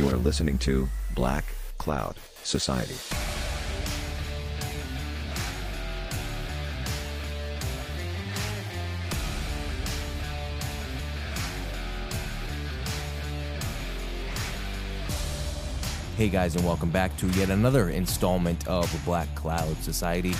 You are listening to Black Cloud Society. Hey guys, and welcome back to yet another installment of Black Cloud Society.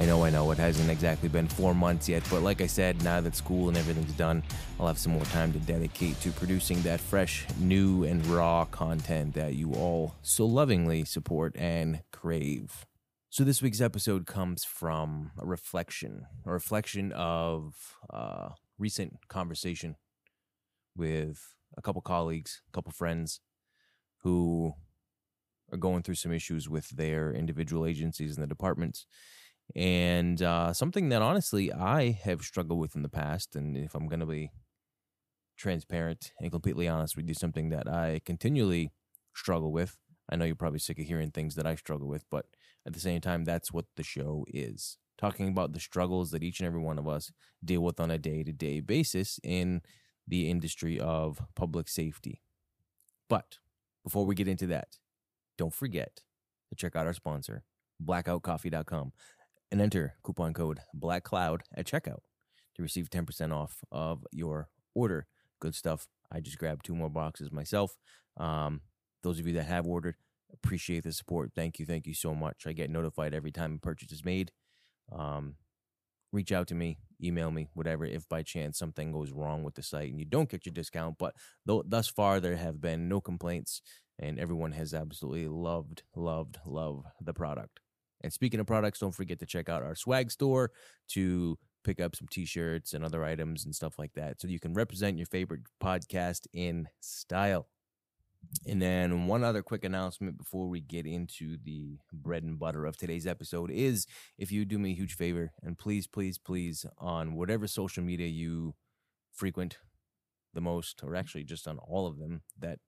I know, I know, it hasn't exactly been four months yet, but like I said, now that school and everything's done, I'll have some more time to dedicate to producing that fresh, new, and raw content that you all so lovingly support and crave. So this week's episode comes from a reflection, a reflection of uh, recent conversation with a couple colleagues, a couple friends who are going through some issues with their individual agencies and the departments. And uh, something that honestly I have struggled with in the past. And if I'm going to be transparent and completely honest with you, something that I continually struggle with. I know you're probably sick of hearing things that I struggle with, but at the same time, that's what the show is talking about the struggles that each and every one of us deal with on a day to day basis in the industry of public safety. But before we get into that, don't forget to check out our sponsor, blackoutcoffee.com, and enter coupon code BLACKCLOUD at checkout to receive 10% off of your order. Good stuff. I just grabbed two more boxes myself. Um, those of you that have ordered, appreciate the support. Thank you. Thank you so much. I get notified every time a purchase is made. Um, reach out to me, email me, whatever, if by chance something goes wrong with the site and you don't get your discount. But though, thus far, there have been no complaints and everyone has absolutely loved, loved, loved the product. And speaking of products, don't forget to check out our swag store to pick up some t-shirts and other items and stuff like that so you can represent your favorite podcast in style. And then one other quick announcement before we get into the bread and butter of today's episode is if you do me a huge favor and please please please on whatever social media you frequent the most or actually just on all of them that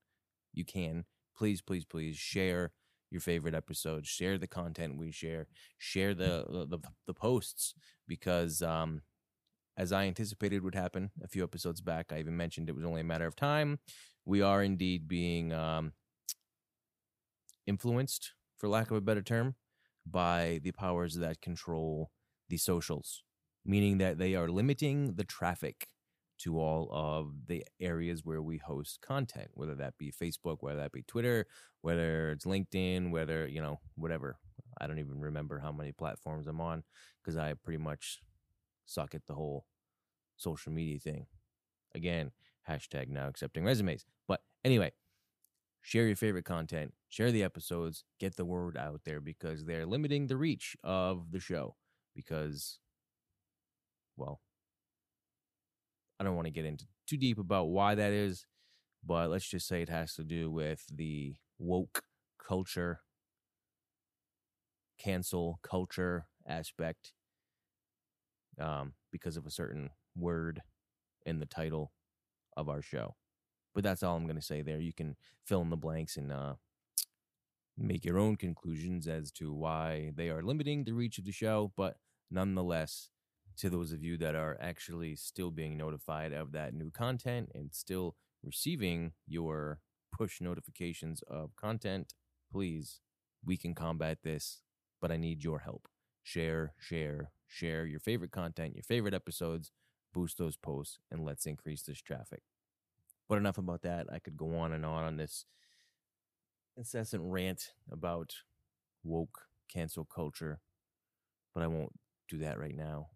you can please, please, please share your favorite episodes, share the content we share, share the the, the posts because um, as I anticipated would happen a few episodes back, I even mentioned it was only a matter of time. We are indeed being um, influenced, for lack of a better term, by the powers that control the socials, meaning that they are limiting the traffic to all of the areas where we host content, whether that be Facebook, whether that be Twitter, whether it's LinkedIn, whether, you know, whatever. I don't even remember how many platforms I'm on because I pretty much suck at the whole social media thing. Again, hashtag now accepting resumes. But anyway, share your favorite content, share the episodes, get the word out there because they're limiting the reach of the show because, well, I don't want to get into too deep about why that is, but let's just say it has to do with the woke culture, cancel culture aspect, um, because of a certain word in the title of our show. But that's all I'm going to say there. You can fill in the blanks and uh, make your own conclusions as to why they are limiting the reach of the show. But nonetheless, to those of you that are actually still being notified of that new content and still receiving your push notifications of content, please, we can combat this, but I need your help. Share, share, share your favorite content, your favorite episodes, boost those posts, and let's increase this traffic. But enough about that. I could go on and on on this incessant rant about woke cancel culture, but I won't do that right now.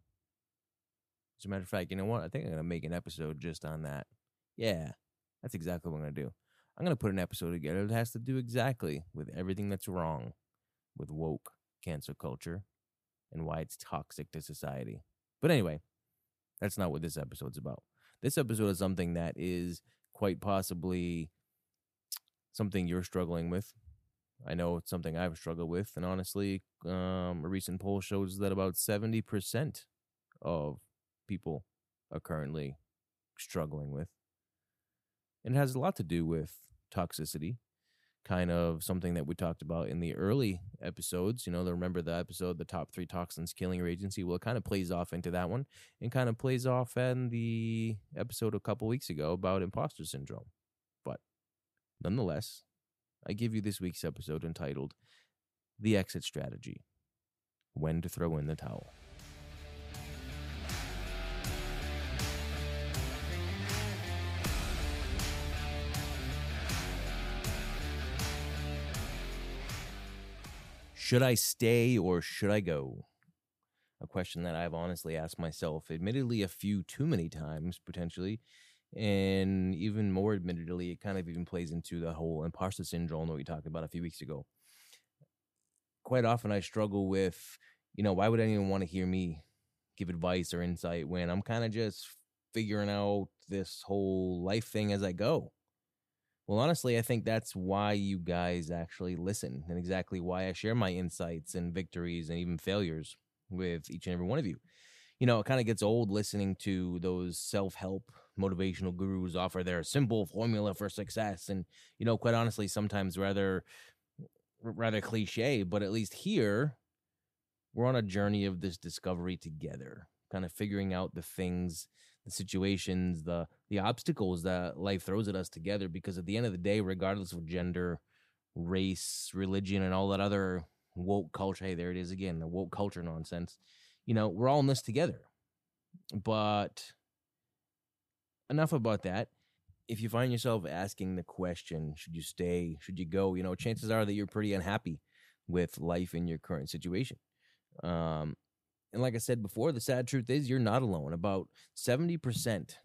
As a matter of fact, you know what? I think I'm going to make an episode just on that. Yeah, that's exactly what I'm going to do. I'm going to put an episode together that has to do exactly with everything that's wrong with woke cancel culture and why it's toxic to society. But anyway, that's not what this episode's about. This episode is something that is quite possibly something you're struggling with. I know it's something I've struggled with, and honestly, um, a recent poll shows that about 70% of people are currently struggling with. And it has a lot to do with toxicity, kind of something that we talked about in the early episodes. You know, remember the episode, The Top Three Toxins Killing Your Agency? Well, it kind of plays off into that one and kind of plays off in the episode a couple weeks ago about imposter syndrome. But nonetheless, I give you this week's episode entitled The Exit Strategy When to Throw in the Towel. Should I stay or should I go? A question that I've honestly asked myself, admittedly, a few too many times potentially. And even more admittedly, it kind of even plays into the whole imposter syndrome that we talked about a few weeks ago. Quite often, I struggle with, you know, why would anyone want to hear me give advice or insight when I'm kind of just figuring out this whole life thing as I go? Well, honestly, I think that's why you guys actually listen and exactly why I share my insights and victories and even failures with each and every one of you. You know, it kind of gets old listening to those self help motivational gurus offer their simple formula for success. And, you know, quite honestly, sometimes rather, rather cliche, but at least here, we're on a journey of this discovery together, kind of figuring out the things the situations, the the obstacles that life throws at us together. Because at the end of the day, regardless of gender, race, religion, and all that other woke culture, hey, there it is again, the woke culture nonsense. You know, we're all in this together. But enough about that. If you find yourself asking the question, should you stay? Should you go? You know, chances are that you're pretty unhappy with life in your current situation. Um, and like I said before, the sad truth is you're not alone. About 70%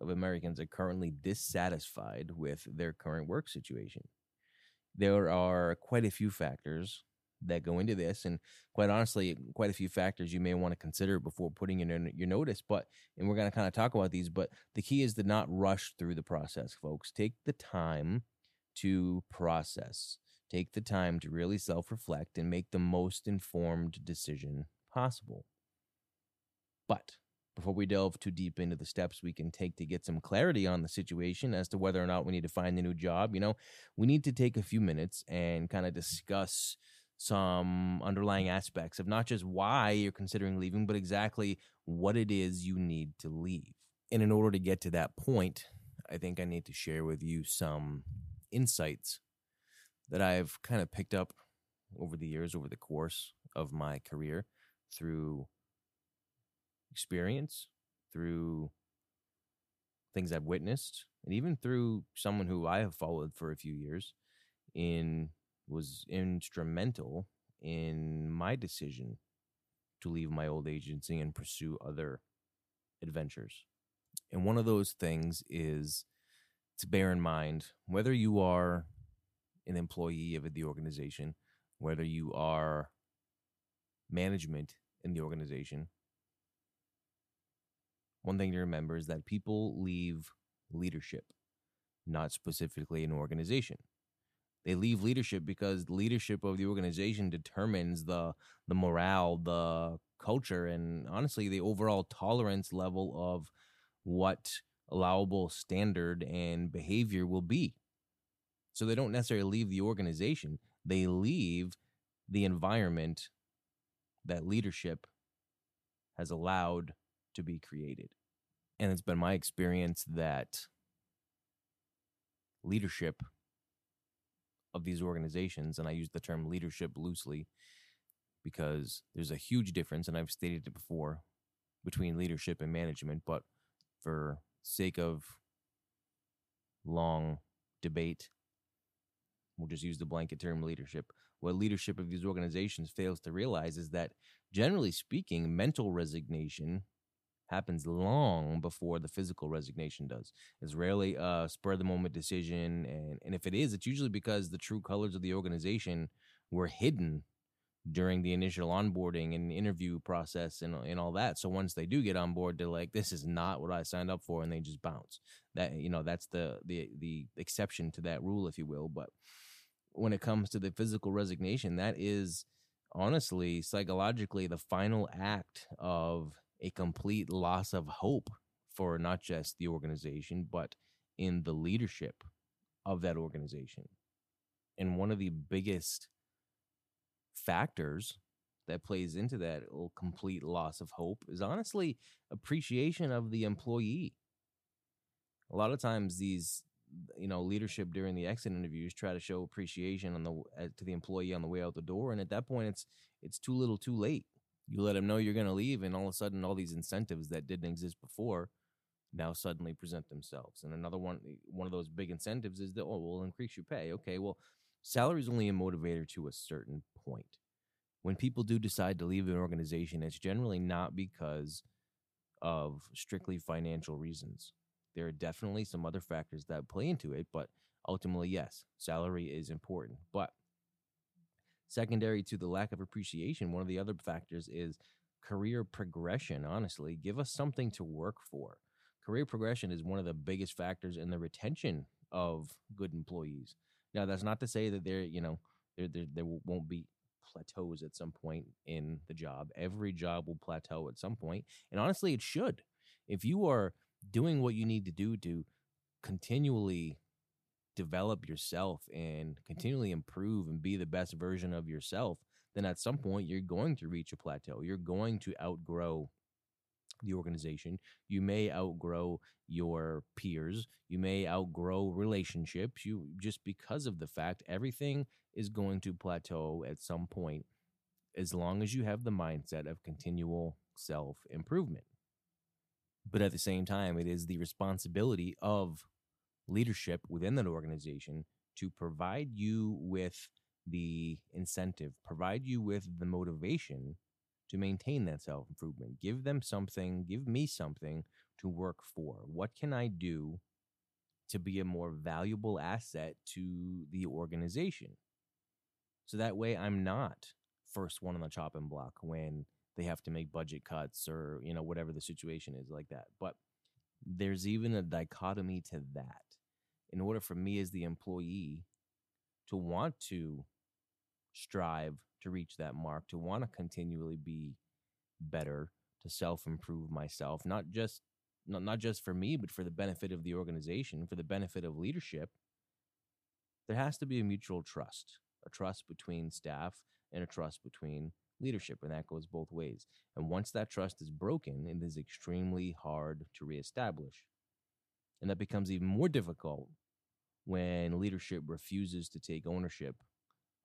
of Americans are currently dissatisfied with their current work situation. There are quite a few factors that go into this, and quite honestly, quite a few factors you may want to consider before putting in your notice. But, and we're going to kind of talk about these, but the key is to not rush through the process, folks. Take the time to process, take the time to really self reflect and make the most informed decision possible. But before we delve too deep into the steps we can take to get some clarity on the situation as to whether or not we need to find a new job, you know, we need to take a few minutes and kind of discuss some underlying aspects of not just why you're considering leaving, but exactly what it is you need to leave. And in order to get to that point, I think I need to share with you some insights that I've kind of picked up over the years, over the course of my career through experience, through things I've witnessed, and even through someone who I have followed for a few years in was instrumental in my decision to leave my old agency and pursue other adventures. And one of those things is to bear in mind whether you are an employee of the organization, whether you are management in the organization, one thing to remember is that people leave leadership, not specifically an organization. They leave leadership because leadership of the organization determines the the morale, the culture, and honestly the overall tolerance level of what allowable standard and behavior will be. So they don't necessarily leave the organization, they leave the environment that leadership has allowed to be created. And it's been my experience that leadership of these organizations, and I use the term leadership loosely because there's a huge difference, and I've stated it before, between leadership and management, but for sake of long debate, we'll just use the blanket term leadership. What leadership of these organizations fails to realize is that, generally speaking, mental resignation happens long before the physical resignation does. It's rarely a spur of the moment decision. And, and if it is, it's usually because the true colors of the organization were hidden during the initial onboarding and interview process and, and all that. So once they do get on board, they're like, this is not what I signed up for. And they just bounce that, you know, that's the, the, the exception to that rule, if you will. But when it comes to the physical resignation, that is honestly, psychologically, the final act of a complete loss of hope for not just the organization, but in the leadership of that organization. And one of the biggest factors that plays into that complete loss of hope is honestly appreciation of the employee. A lot of times these you know leadership during the exit interviews try to show appreciation on the uh, to the employee on the way out the door and at that point it's it's too little too late you let them know you're going to leave and all of a sudden all these incentives that didn't exist before now suddenly present themselves. And another one eh, one of those big incentives is that oh we'll increase your pay. Okay well salary is only a motivator to a certain point. When people do decide to leave an organization it's generally not because of strictly financial reasons. There are definitely some other factors that play into it, but ultimately, yes, salary is important. But secondary to the lack of appreciation, one of the other factors is career progression. Honestly, give us something to work for. Career progression is one of the biggest factors in the retention of good employees. Now, that's not to say that there, you know, there, there, there won't be plateaus at some point in the job. Every job will plateau at some point, and honestly, it should. If you are doing what you need to do to continually develop yourself and continually improve and be the best version of yourself, then at some point you're going to reach a plateau. You're going to outgrow the organization. You may outgrow your peers. You may outgrow relationships. You just because of the fact everything is going to plateau at some point as long as you have the mindset of continual self improvement. But at the same time, it is the responsibility of leadership within that organization to provide you with the incentive, provide you with the motivation to maintain that self improvement. Give them something, give me something to work for. What can I do to be a more valuable asset to the organization? So that way I'm not first one on the chopping block when they have to make budget cuts or you know whatever the situation is like that but there's even a dichotomy to that in order for me as the employee to want to strive to reach that mark to want to continually be better to self improve myself not just not, not just for me but for the benefit of the organization for the benefit of leadership there has to be a mutual trust a trust between staff and a trust between leadership, and that goes both ways. And once that trust is broken, it is extremely hard to reestablish. And that becomes even more difficult when leadership refuses to take ownership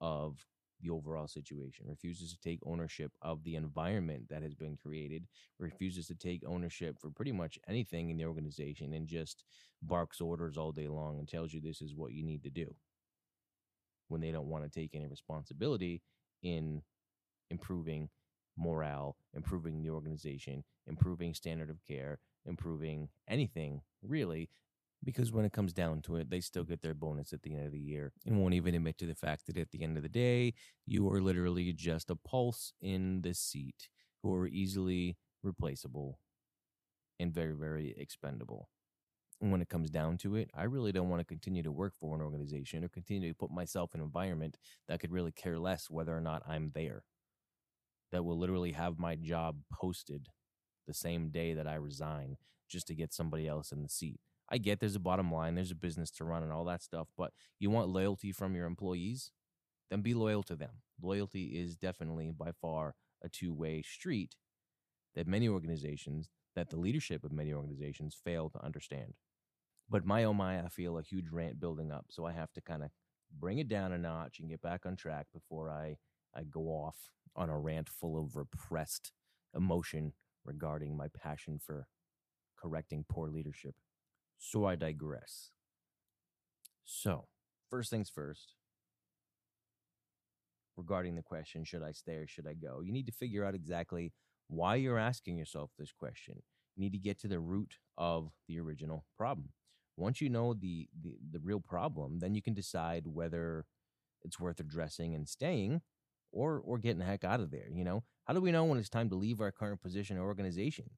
of the overall situation, refuses to take ownership of the environment that has been created, refuses to take ownership for pretty much anything in the organization, and just barks orders all day long and tells you this is what you need to do when they don't want to take any responsibility in improving morale, improving the organization, improving standard of care, improving anything really. Because when it comes down to it, they still mm-hmm. get their bonus at the end of the year and won't even admit to the fact that at the end of the day, you are literally just a pulse in the seat who are easily replaceable and very, very expendable. And when it comes down to it, I really don't want to continue to work for an organization or continue to put myself in an environment that could really care less whether or not I'm there that will literally have my job posted the same day that I resign just to get somebody else in the seat. I get there's a bottom line, there's a business to run and all that stuff, but you want loyalty from your employees, then be loyal to them. Loyalty is definitely by far a two way street that many organizations, that the leadership of many organizations fail to understand. But my oh my, I feel a huge rant building up. So I have to kind of bring it down a notch and get back on track before I I go off on a rant full of repressed emotion regarding my passion for correcting poor leadership. So I digress. So, first things first, regarding the question, should I stay or should I go? You need to figure out exactly why you're asking yourself this question. You need to get to the root of the original problem. Once you know the, the, the real problem, then you can decide whether it's worth addressing and staying or or getting the heck out of there. You know, how do we know when it's time to leave our current position or organization?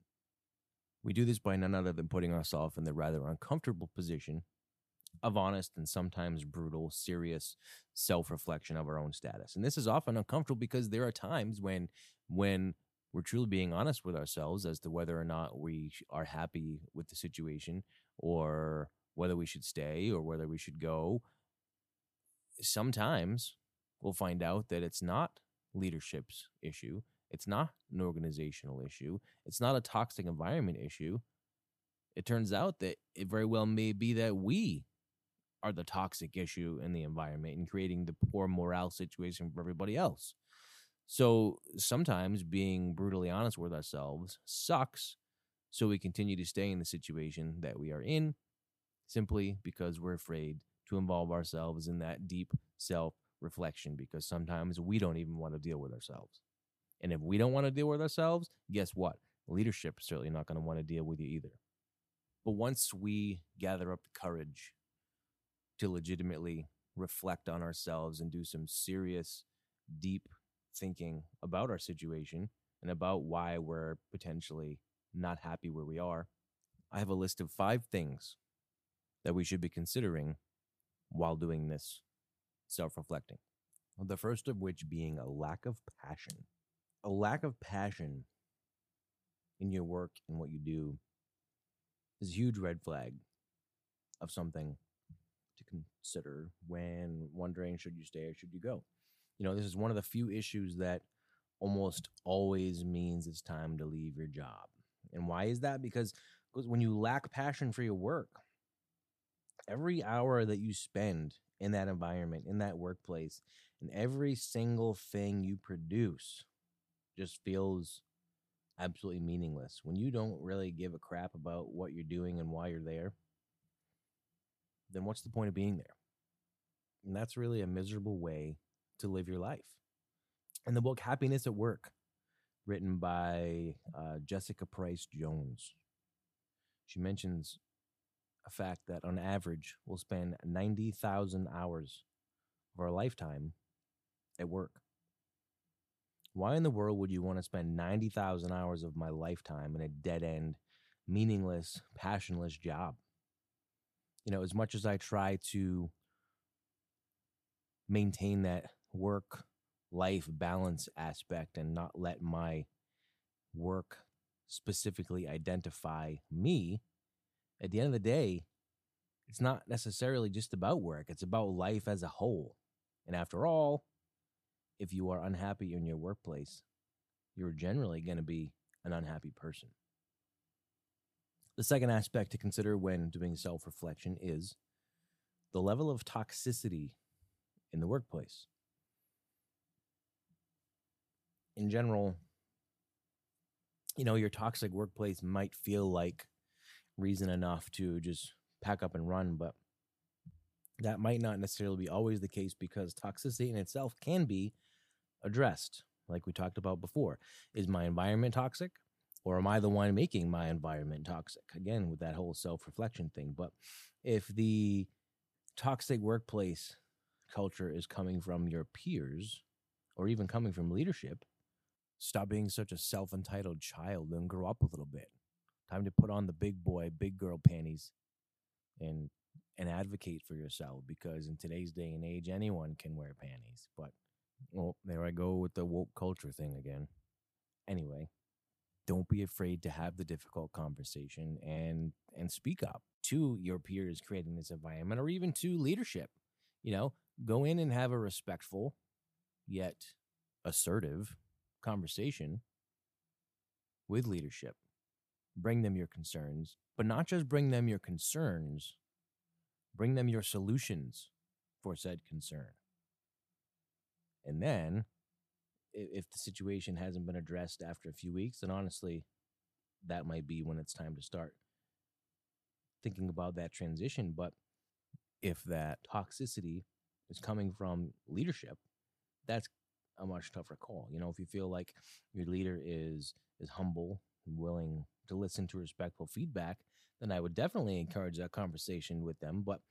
We do this by none other than putting ourselves in the rather uncomfortable position of honest and sometimes brutal, serious self-reflection of our own status. And this is often uncomfortable because there are times when when we're truly being honest with ourselves as to whether or not we are happy with the situation or whether we should stay or whether we should go. Sometimes we'll find out that it's not leadership's issue. It's not an organizational issue. It's not a toxic environment issue. It turns out that it very well may be that we are the toxic issue in the environment and creating the poor morale situation for everybody else. So sometimes being brutally honest with ourselves sucks. So we continue to stay in the situation that we are in simply because we're afraid to involve ourselves in that deep self reflection because sometimes we don't even want to deal with ourselves. And if we don't want to deal with ourselves, guess what? Leadership is certainly not going to want to deal with you either. But once we gather up the courage to legitimately reflect on ourselves and do some serious, deep thinking about our situation and about why we're potentially not happy where we are, I have a list of five things that we should be considering while doing this self reflecting. The first of which being a lack of passion. A lack of passion in your work and what you do is a huge red flag of something to consider when wondering should you stay or should you go. You know, this is one of the few issues that almost always means it's time to leave your job. And why is that? Because when you lack passion for your work, every hour that you spend in that environment, in that workplace, and every single thing you produce just feels absolutely meaningless. When you don't really give a crap about what you're doing and why you're there, then what's the point of being there? And that's really a miserable way to live your life. And the book Happiness at Work, written by uh, Jessica Pryce-Jones, she mentions a fact that on average we'll spend 90,000 hours of our lifetime at work. Why in the world would you want to spend 90,000 hours of my lifetime in a dead end, meaningless, passionless job? You know, as much as I try to maintain that work life balance aspect and not let my work specifically identify me, at the end of the day, it's not necessarily just about work, it's about life as a whole. And after all, if you are unhappy in your workplace, you're generally going to be an unhappy person. The second aspect to consider when doing self reflection is the level of toxicity in the workplace. In general, you know, your toxic workplace might feel like reason enough to just pack up and run, but that might not necessarily be always the case because toxicity in itself can be addressed, like we talked about before. Is my environment toxic? Or am I the one making my environment toxic? Again, with that whole self reflection thing. But if the toxic workplace culture is coming from your peers or even coming from leadership, stop being such a self entitled child and grow up a little bit. Time to put on the big boy, big girl panties and and advocate for yourself because in today's day and age anyone can wear panties. But well, there I go with the woke culture thing again. Anyway, don't be afraid to have the difficult conversation and and speak up to your peers creating this environment or even to leadership. You know, go in and have a respectful yet assertive conversation with leadership bring them your concerns, but not just bring them your concerns, bring them your solutions for said concern. And then, if the situation hasn't been addressed after a few weeks, then honestly, that might be when it's time to start thinking about that transition. But if that toxicity is coming from leadership, that's a much tougher call. You know, if you feel like your leader is is humble, willing to listen to respectful feedback, then I would definitely encourage that conversation with them. But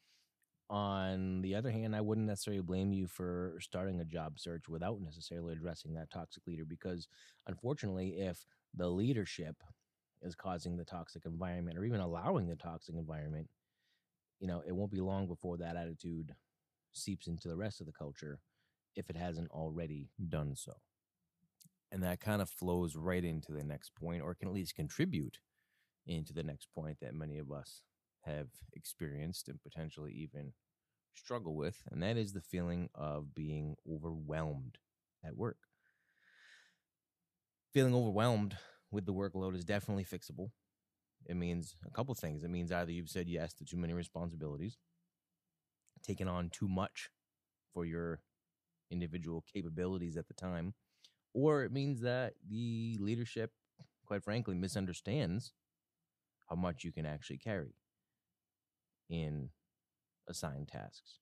on the other hand, I wouldn't necessarily blame you for starting a job search without necessarily addressing that toxic leader because unfortunately, if the leadership is causing the toxic environment or even allowing the toxic environment, you know, it won't be long before that attitude seeps into the rest of the culture if it hasn't already done so. And that kind of flows right into the next point, or can at least contribute into the next point that many of us have experienced and potentially even struggle with. And that is the feeling of being overwhelmed at work. Feeling overwhelmed with the workload is definitely fixable. It means a couple things. It means either you've said yes to too many responsibilities, taken on too much for your individual capabilities at the time, or it means that the leadership, quite frankly, misunderstands how much you can actually carry in assigned tasks.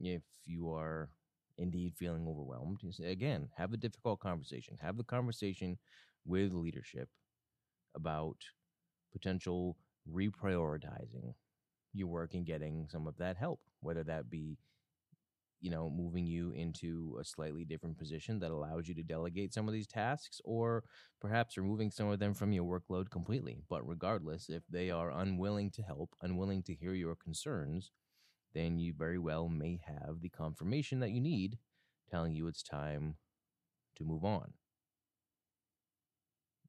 If you are indeed feeling overwhelmed, again, have a difficult conversation. Have the conversation with leadership about potential reprioritizing your work and getting some of that help, whether that be you know, moving you into a slightly different position that allows you to delegate some of these tasks, or perhaps removing some of them from your workload completely. But regardless, if they are unwilling to help, unwilling to hear your concerns, then you very well may have the confirmation that you need telling you it's time to move on.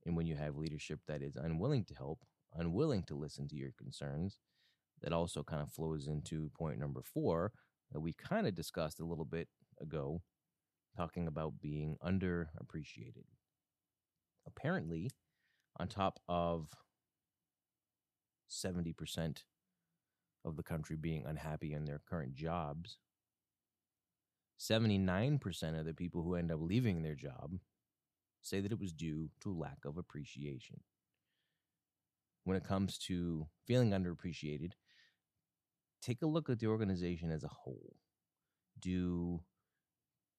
And when you have leadership that is unwilling to help, unwilling to listen to your concerns, that also kind of flows into point number four that we kind of discussed a little bit ago, talking about being underappreciated. Apparently, on top of 70% of the country being unhappy in their current jobs, 79% of the people who end up leaving their job say that it was due to lack of appreciation. When it comes to feeling underappreciated, take a look at the organization as a whole. Do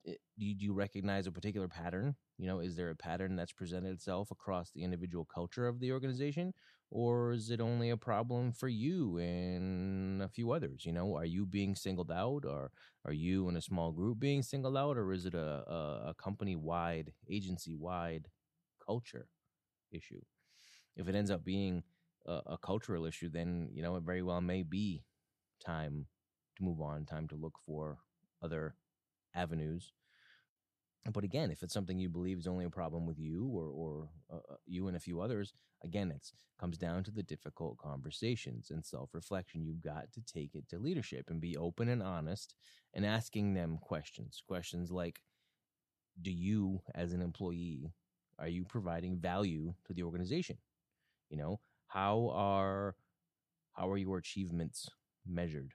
eh, do you, do you recognize a particular pattern? You know, is there a pattern that's presented itself across the individual culture of the organization, or is it only a problem for you and a few others? You know, are you being singled out, or are you in a small group being singled out, or is it a, a, a company wide, agency wide culture issue? If it ends up being a, a cultural issue, then you know it very well may be time to move on, time to look for other avenues. But again, if it's something you believe is only a problem with you or or uh, uh you and a few others, again, it comes down to the difficult conversations and self reflection. You've got to take it to leadership and be open and honest and asking them questions. Questions like, "Do you, as an employee, are you providing value to the organization? You know, how are how are your achievements measured?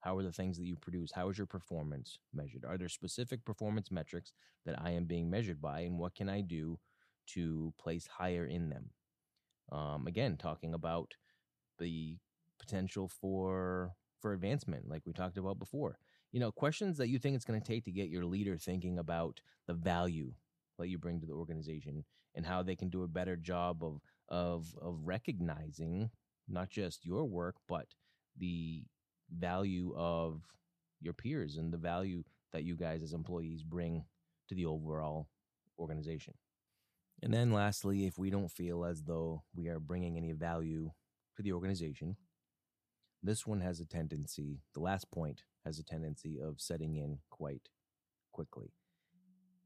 How are the things that you produce? How is your performance measured? Are there specific performance metrics that I am being measured by, and what can I do to place higher in them? Um, again, talking about the potential for for advancement, like we talked about before. You know, questions that you think it's going to take to get your leader thinking about the value that you bring to the organization and how they can do a better job of of of recognizing not just your work, but the value of your peers and the value that you guys as employees bring to the overall organization. And then lastly, if we don't feel as though we are bringing any value to the organization, this one has a tendency, the last point has a tendency of setting in quite quickly.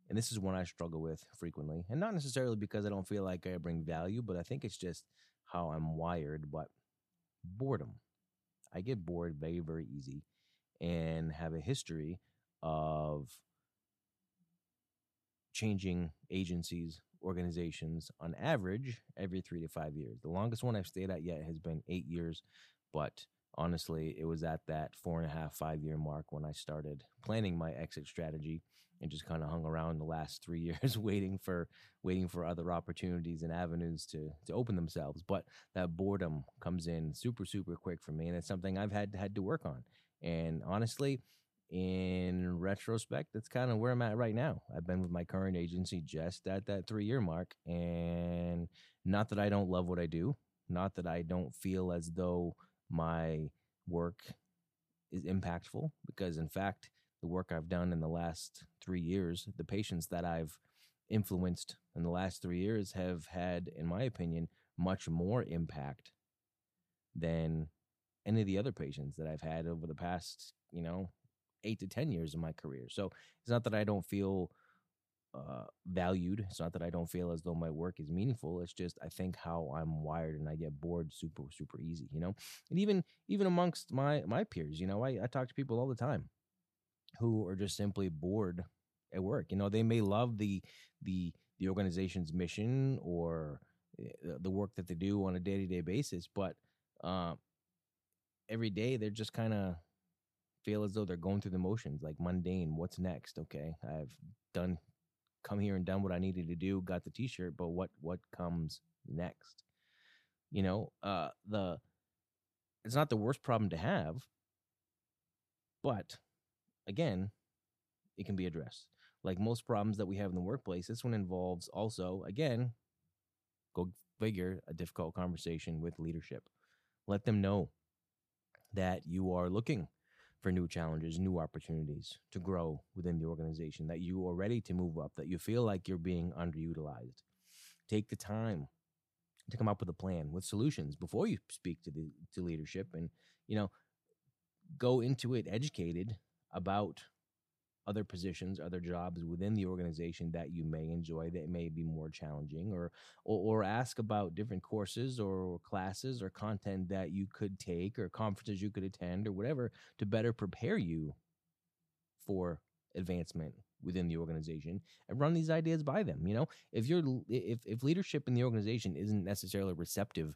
And this is one I struggle with frequently. And not necessarily because I don't feel like I bring value, but I think it's just how I'm wired. But boredom. I get bored very, very easy and have a history of changing agencies, organizations on average every three to five years. The longest one I've stayed at yet has been eight years, but honestly, it was at that four and a half, five year mark when I started planning my exit strategy and just kind of hung around the last three years waiting for waiting for other opportunities and avenues to to open themselves. But that boredom comes in super, super quick for me. And it's something I've had had to work on. And honestly, in retrospect, that's kind of where I'm at right now. I've been with my current agency just at that three year mark. And not that I don't love what I do, not that I don't feel as though my work is impactful because in fact the work I've done in the last 3 years the patients that I've influenced in the last 3 years have had in my opinion much more impact than any of the other patients that I've had over the past, you know, 8 to 10 years of my career. So it's not that I don't feel uh, valued. It's not that I don't feel as though my work is meaningful. It's just I think how I'm wired and I get bored super super easy, you know. And even even amongst my my peers, you know, I, I talk to people all the time who are just simply bored at work. You know, they may love the the the organization's mission or eh, the work that they do on a day to day basis, but uh, every day they're just kind of feel as though they're going through the motions, like mundane. What's next? Okay, I've done, come here and done what I needed to do, got the T-shirt, but what what comes next? You know, uh, the it's not the worst problem to have, but again, it can be addressed. Like most problems that we have in the workplace, this one involves also, again, go figure, a difficult conversation with leadership. Let them know that you are looking for new challenges, new opportunities to grow within the organization, that you are ready to move up, that you feel like you're being underutilized. Take the time to come up with a plan with solutions before you speak to the to leadership and you know go into it educated about other positions, other jobs within the organization that you may enjoy that may be more challenging, or or, or ask about different courses or classes or content that you could take or conferences you could attend or whatever to better prepare you for advancement within the organization and run these ideas by them. You know, if you're if if leadership in the organization isn't necessarily receptive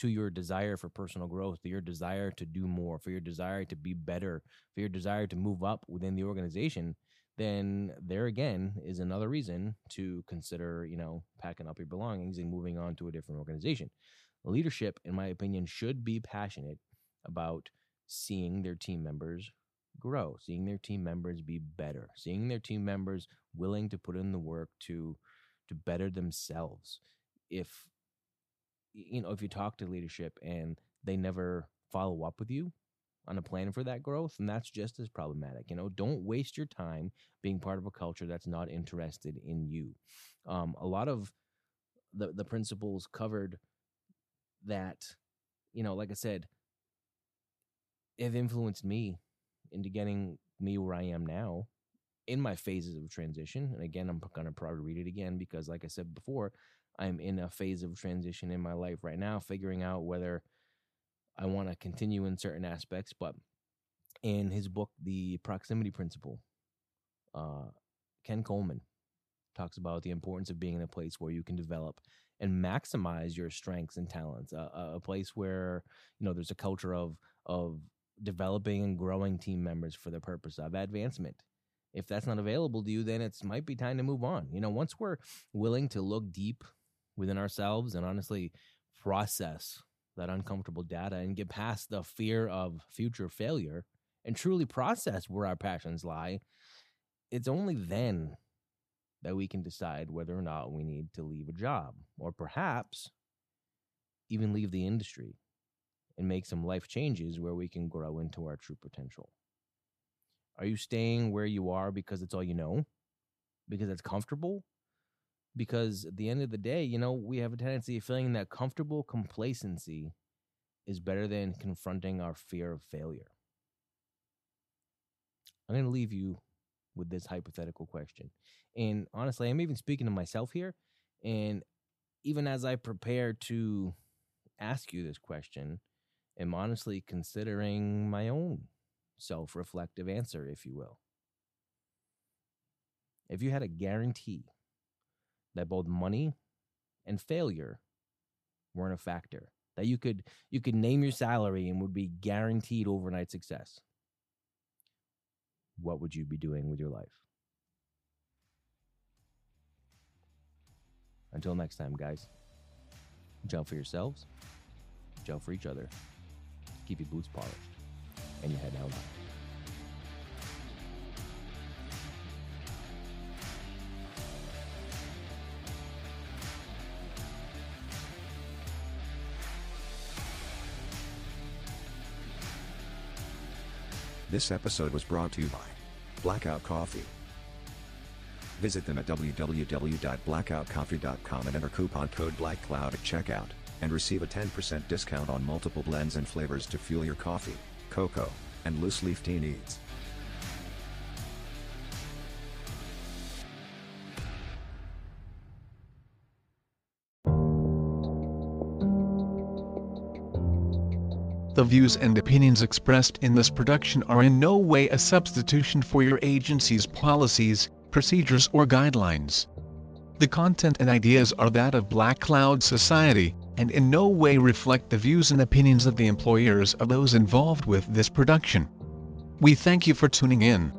to your desire for personal growth, to your desire to do more, for your desire to be better, for your desire to move up within the organization, then there again is another reason to consider, you know, packing up your belongings and moving on to a different organization. Leadership, in my opinion, should be passionate about seeing their team members grow, seeing their team members be better, seeing their team members willing to put in the work to to better themselves. If you know, if you talk to leadership and they never follow up with you on a plan for that growth, and that's just as problematic. You know, don't waste your time being part of a culture that's not interested in you. Um, a lot of the the principles covered that, you know, like I said, have influenced me into getting me where I am now in my phases of transition. And again, I'm going to probably read it again because, like I said before, I'm in a phase of transition in my life right now, figuring out whether I want to continue in certain aspects. But in his book, The Proximity Principle, uh, Ken Coleman talks about the importance of being in a place where you can develop and maximize your strengths and talents. Uh, a place where you know there's a culture of of developing and growing team members for the purpose of advancement. If that's not available to you, then it might be time to move on. You know, once we're willing to look deep within ourselves and honestly process that uncomfortable data and get past the fear of future failure and truly process where our passions lie, it's only then that we can decide whether or not we need to leave a job or perhaps even leave the industry and make some life changes where we can grow into our true potential. Are you staying where you are because it's all you know? Because it's comfortable? Because at the end of the day, you know, we have a tendency of feeling that comfortable complacency is better than confronting our fear of failure. I'm going to leave you with this hypothetical question. And honestly, I'm even speaking to myself here. And even as I prepare to ask you this question, I'm honestly considering my own self reflective answer, if you will. If you had a guarantee that both money and failure weren't a factor. That you could you could name your salary and would be guaranteed overnight success. What would you be doing with your life? Until next time, guys. Jump for yourselves, jump for each other. Keep your boots polished and your head held high. This episode was brought to you by Blackout Coffee. Visit them at www.blackoutcoffee.com and enter coupon code BLACKCLOUD at checkout, and receive a 10% discount on multiple blends and flavors to fuel your coffee, cocoa, and loose leaf tea needs. The views and opinions expressed in this production are in no way a substitution for your agency's policies, procedures or guidelines. The content and ideas are that of Black Cloud Society, and in no way reflect the views and opinions of the employers of those involved with this production. We thank you for tuning in.